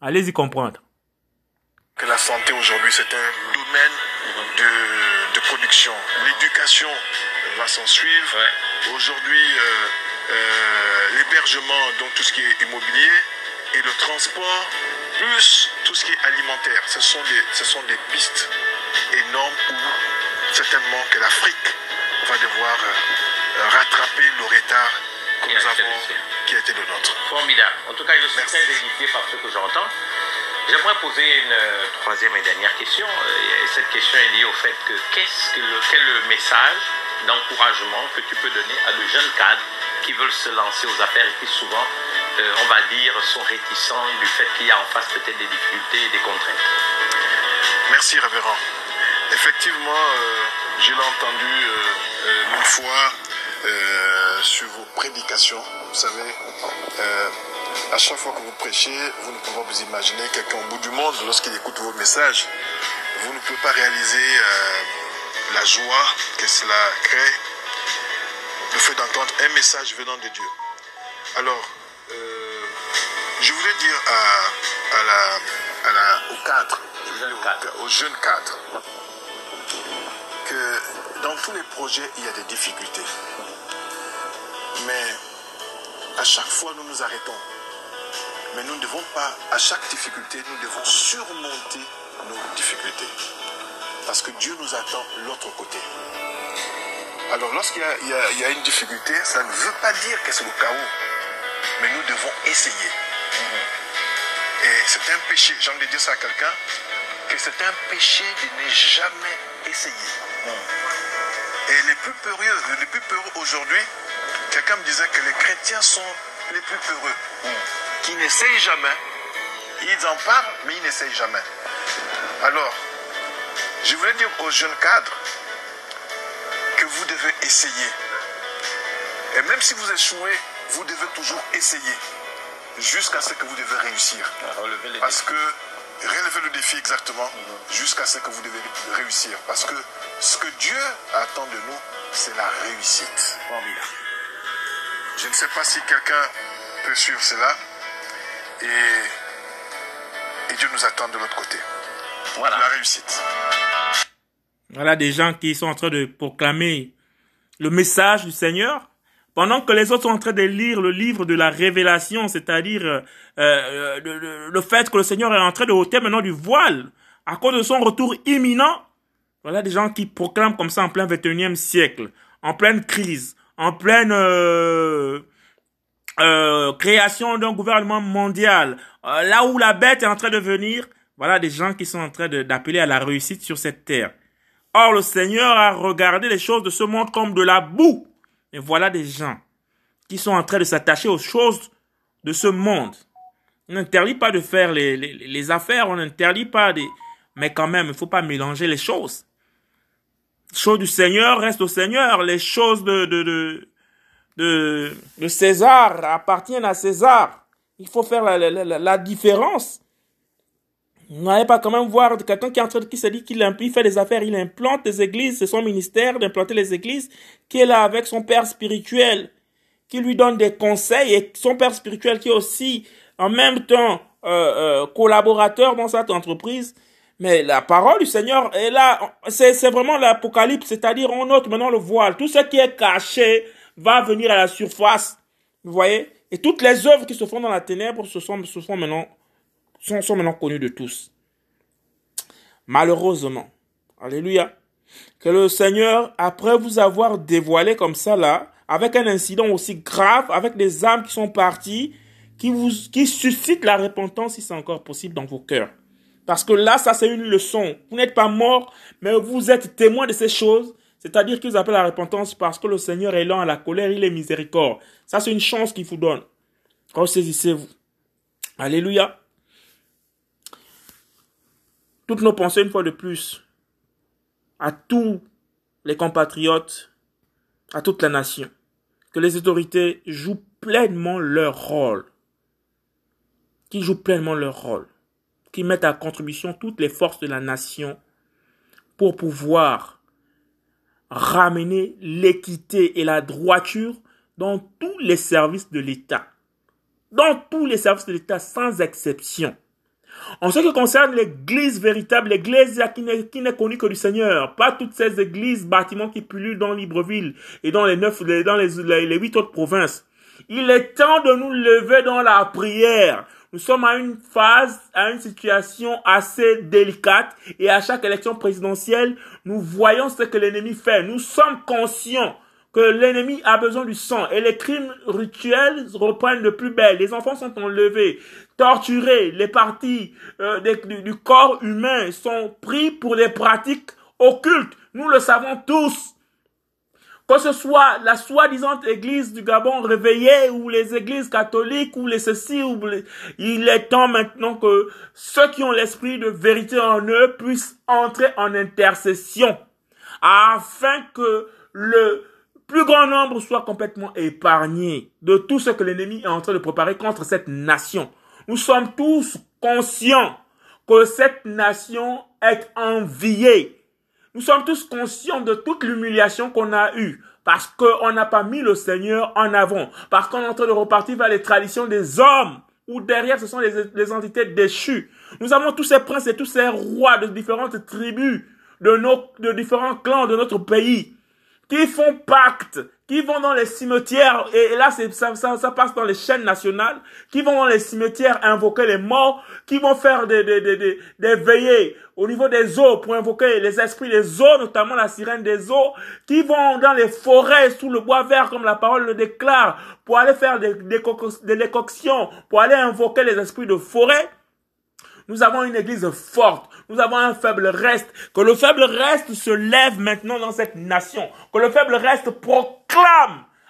Allez-y comprendre. que la santé aujourd'hui, c'est un domaine de, de production. L'éducation va s'en suivre. Aujourd'hui, euh, euh, l'hébergement, donc tout ce qui est immobilier, et le transport, plus tout ce qui est alimentaire. Ce sont des, ce sont des pistes énormes où certainement que l'Afrique va devoir euh, rattraper le retard que nous avons, qui a été le nôtre. Formidable. En tout cas, je suis Merci. très édifié par ce que j'entends. J'aimerais poser une euh, troisième et dernière question. Euh, et cette question est liée au fait que qu'est-ce que le, quel est le message d'encouragement que tu peux donner à de jeunes cadres qui veulent se lancer aux affaires et qui souvent, euh, on va dire, sont réticents du fait qu'il y a en face peut-être des difficultés et des contraintes. Merci, révérend. Effectivement, euh, je l'ai entendu euh, une fois sur vos prédications. Vous savez, à chaque fois que vous prêchez, vous ne pouvez pas vous imaginer quelqu'un au bout du monde, lorsqu'il écoute vos messages, vous ne pouvez pas réaliser la joie que cela crée, le fait d'entendre un message venant de Dieu. Alors, euh, je voulais dire à, à la, à la, aux cadres, je voulais dire aux, aux jeunes cadres, que dans tous les projets, il y a des difficultés. Mais à chaque fois, nous nous arrêtons. Mais nous ne devons pas, à chaque difficulté, nous devons surmonter nos difficultés. Parce que Dieu nous attend de l'autre côté. Alors, lorsqu'il y, a- y y une difficulté, ça ne veut pas dire que c'est le chaos. Mais nous devons essayer. Et c'est un péché, j'ai envie de dire ça à quelqu'un, que c'est un péché de ne jamais essayer. Et les plus peureux, les plus peureux aujourd'hui, quelqu'un me disait que les chrétiens sont les plus peureux, qui n'essayent jamais. Ils en parlent, mais ils n'essayent jamais. Alors, je voulais dire aux jeunes cadres vous devez essayer. Et même si vous échouez, vous devez toujours essayer jusqu'à ce que vous devez réussir. Relever les Parce que relever le défi exactement jusqu'à ce que vous devez réussir. Parce que ce que Dieu attend de nous, c'est la réussite. Je ne sais pas si quelqu'un peut suivre cela. Et, et Dieu nous attend de l'autre côté. Voilà. La réussite. Voilà des gens qui sont en train de proclamer le message du Seigneur, pendant que les autres sont en train de lire le livre de la révélation, c'est-à-dire euh, euh, le, fait que le Seigneur est en train de ôter maintenant du voile à cause de son retour imminent. Voilà des gens qui proclament comme ça en plein 21e siècle, en pleine crise, en pleine euh, euh, création d'un gouvernement mondial, là où la bête est en train de venir. Voilà des gens qui sont en train d'appeler à la réussite sur cette terre. Or, le Seigneur a regardé les choses de ce monde comme de la boue. Et voilà des gens qui sont en train de s'attacher aux choses de ce monde. On n'interdit pas de faire les, les, les affaires, on n'interdit pas des... Mais quand même, il faut pas mélanger les choses. Les choses du Seigneur restent au Seigneur. Les choses de, de, de, de, César appartiennent à César. Il faut faire la, la, la différence. N'allez pas quand même voir quelqu'un qui est en train de, qui se dit qu'il fait des affaires, il implante des églises, c'est son ministère d'implanter les églises, qui est là avec son père spirituel, qui lui donne des conseils, et son père spirituel qui est aussi en même temps euh, euh, collaborateur dans cette entreprise. Mais la parole du Seigneur est là, c'est c'est vraiment l'apocalypse, c'est-à-dire on ôte maintenant le voile. Tout ce qui est caché va venir à la surface. Vous voyez? Et toutes les œuvres qui se font dans la ténèbre se sont, se font maintenant sont, maintenant connus de tous. Malheureusement, alléluia, que le Seigneur, après vous avoir dévoilé comme ça là, avec un incident aussi grave, avec des âmes qui sont parties, qui vous, qui suscitent la repentance si c'est encore possible dans vos cœurs. Parce que là, ça c'est une leçon. Vous n'êtes pas mort, mais vous êtes témoin de ces choses. C'est-à-dire qu'ils appellent la repentance parce que le Seigneur est lent à la colère, il est miséricorde. Ça c'est une chance qu'il vous donne. Ressaisissez-vous. Alléluia. Toutes nos pensées, une fois de plus, à tous les compatriotes, à toute la nation, que les autorités jouent pleinement leur rôle, qu'ils jouent pleinement leur rôle, qu'ils mettent à contribution toutes les forces de la nation pour pouvoir ramener l'équité et la droiture dans tous les services de l'État. Dans tous les services de l'État, sans exception. En ce qui concerne l'église véritable, l'église qui n'est, connue que du Seigneur, pas toutes ces églises, bâtiments qui pullulent dans Libreville et dans les neuf, dans les, les huit autres provinces. Il est temps de nous lever dans la prière. Nous sommes à une phase, à une situation assez délicate et à chaque élection présidentielle, nous voyons ce que l'ennemi fait. Nous sommes conscients que l'ennemi a besoin du sang et les crimes rituels reprennent de plus belle. Les enfants sont enlevés, torturés, les parties euh, du corps humain sont pris pour des pratiques occultes. Nous le savons tous. Que ce soit la soi-disant église du Gabon réveillée ou les églises catholiques ou les ceci ou les... il est temps maintenant que ceux qui ont l'esprit de vérité en eux puissent entrer en intercession afin que le plus grand nombre soit complètement épargné de tout ce que l'ennemi est en train de préparer contre cette nation. Nous sommes tous conscients que cette nation est enviée. Nous sommes tous conscients de toute l'humiliation qu'on a eue parce qu'on n'a pas mis le Seigneur en avant, parce qu'on est en train de repartir vers les traditions des hommes, où derrière ce sont les, entités déchues. Nous avons tous ces princes et tous ces rois de différentes tribus, de, nos, de différents clans de notre pays, qui font pacte, qui vont dans les cimetières, et, là ça, passe dans les chaînes nationales, qui vont dans les cimetières invoquer les morts, qui vont faire des, des, des, des, veillées au niveau des eaux pour invoquer les esprits des eaux, notamment la sirène des eaux, qui vont dans les forêts sous le bois vert, comme la parole le déclare, pour aller faire des, des décoctions, pour aller invoquer les esprits de forêt. Nous avons une église forte. Nous avons un faible reste. Que le faible reste se lève maintenant dans cette nation. Que le faible reste proclame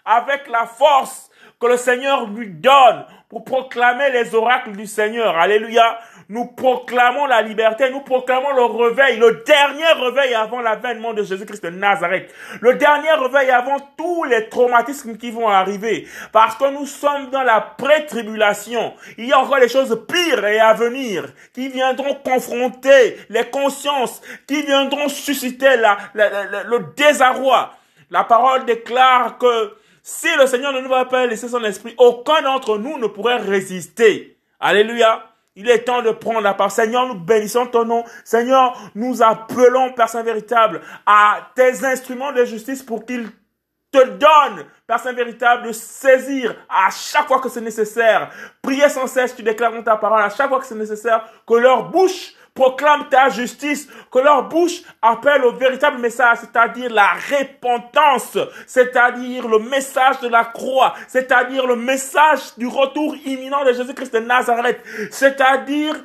avec la force que le Seigneur lui donne pour proclamer les oracles du Seigneur. Alléluia. Nous proclamons la liberté, nous proclamons le réveil, le dernier réveil avant l'avènement de Jésus-Christ de Nazareth. Le dernier réveil avant tous les traumatismes qui vont arriver. Parce que nous sommes dans la pré-tribulation. Il y a encore des choses pires et à venir qui viendront confronter les consciences, qui viendront susciter le désarroi. La parole déclare que si le Seigneur ne nous va pas laisser son esprit, aucun d'entre nous ne pourrait résister. Alléluia. Il est temps de prendre la part. Seigneur, nous bénissons ton nom. Seigneur, nous appelons, Père Saint véritable, à tes instruments de justice pour qu'ils te donne, Père Saint véritable, de saisir à chaque fois que c'est nécessaire. Priez sans cesse, tu déclares ta parole, à chaque fois que c'est nécessaire, que leur bouche proclame ta justice, que leur bouche appelle au véritable message, c'est-à-dire la repentance, c'est-à-dire le message de la croix, c'est-à-dire le message du retour imminent de Jésus-Christ de Nazareth, c'est-à-dire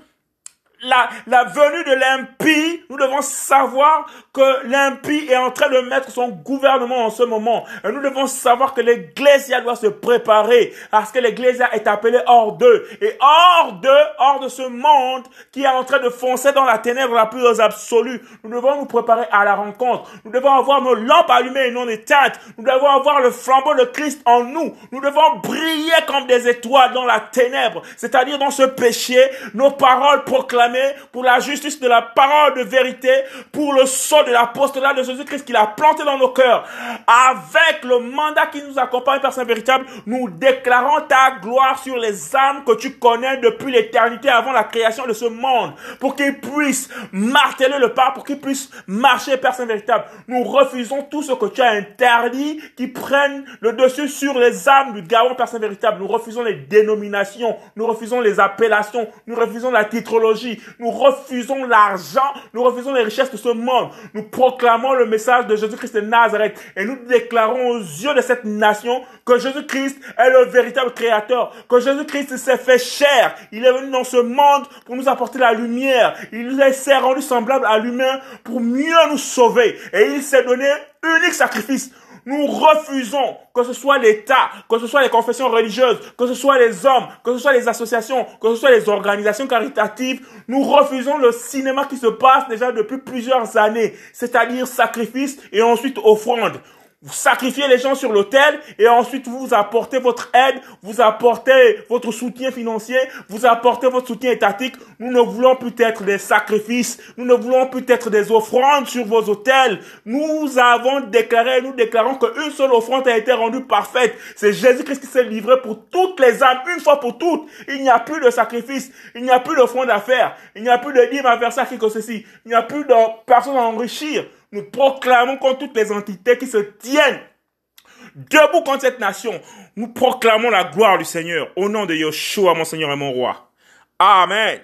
la, la venue de l'impie, nous devons savoir que l'impie est en train de mettre son gouvernement en ce moment. Nous devons savoir que l'Ecclésia doit se préparer parce que l'Ecclésia est appelée hors d'eux. Et hors d'eux, hors de ce monde qui est en train de foncer dans la ténèbre la plus absolue, nous devons nous préparer à la rencontre. Nous devons avoir nos lampes allumées et non éteintes. Nous devons avoir le flambeau de Christ en nous. Nous devons briller comme des étoiles dans la ténèbre, c'est-à-dire dans ce péché, nos paroles proclamées pour la justice de la parole de vérité, pour le sceau de l'apostolat de Jésus-Christ qu'il a planté dans nos cœurs. Avec le mandat qui nous accompagne, Père Saint véritable, nous déclarons ta gloire sur les âmes que tu connais depuis l'éternité avant la création de ce monde, pour qu'ils puissent marteler le pas, pour qu'ils puissent marcher, Père Saint véritable. Nous refusons tout ce que tu as interdit qui prennent le dessus sur les âmes du Gabon, Père Saint véritable. Nous refusons les dénominations, nous refusons les appellations, nous refusons la titrologie, nous refusons l'argent, nous refusons les richesses de ce monde. Nous proclamons le message de Jésus-Christ de Nazareth et nous déclarons aux yeux de cette nation que Jésus-Christ est le véritable créateur, que Jésus-Christ s'est fait chair. Il est venu dans ce monde pour nous apporter la lumière. Il s'est rendu semblable à l'humain pour mieux nous sauver. Et il s'est donné unique sacrifice. Nous refusons que ce soit l'État, que ce soit les confessions religieuses, que ce soit les hommes, que ce soit les associations, que ce soit les organisations caritatives. Nous refusons le cinéma qui se passe déjà depuis plusieurs années, c'est-à-dire sacrifice et ensuite offrande. Vous sacrifiez les gens sur l'autel et ensuite vous apportez votre aide, vous apportez votre soutien financier, vous apportez votre soutien étatique. Nous ne voulons plus être des sacrifices, nous ne voulons plus être des offrandes sur vos autels. Nous avons déclaré, nous déclarons qu'une seule offrande a été rendue parfaite. C'est Jésus-Christ qui s'est livré pour toutes les âmes, une fois pour toutes. Il n'y a plus de sacrifice, il n'y a plus d'offrande à faire, il n'y a plus de dîme à faire ça, que ceci, il n'y a plus de personne à enrichir. Nous proclamons contre toutes les entités qui se tiennent debout contre cette nation. Nous proclamons la gloire du Seigneur au nom de Yeshua, mon Seigneur et mon roi. Amen.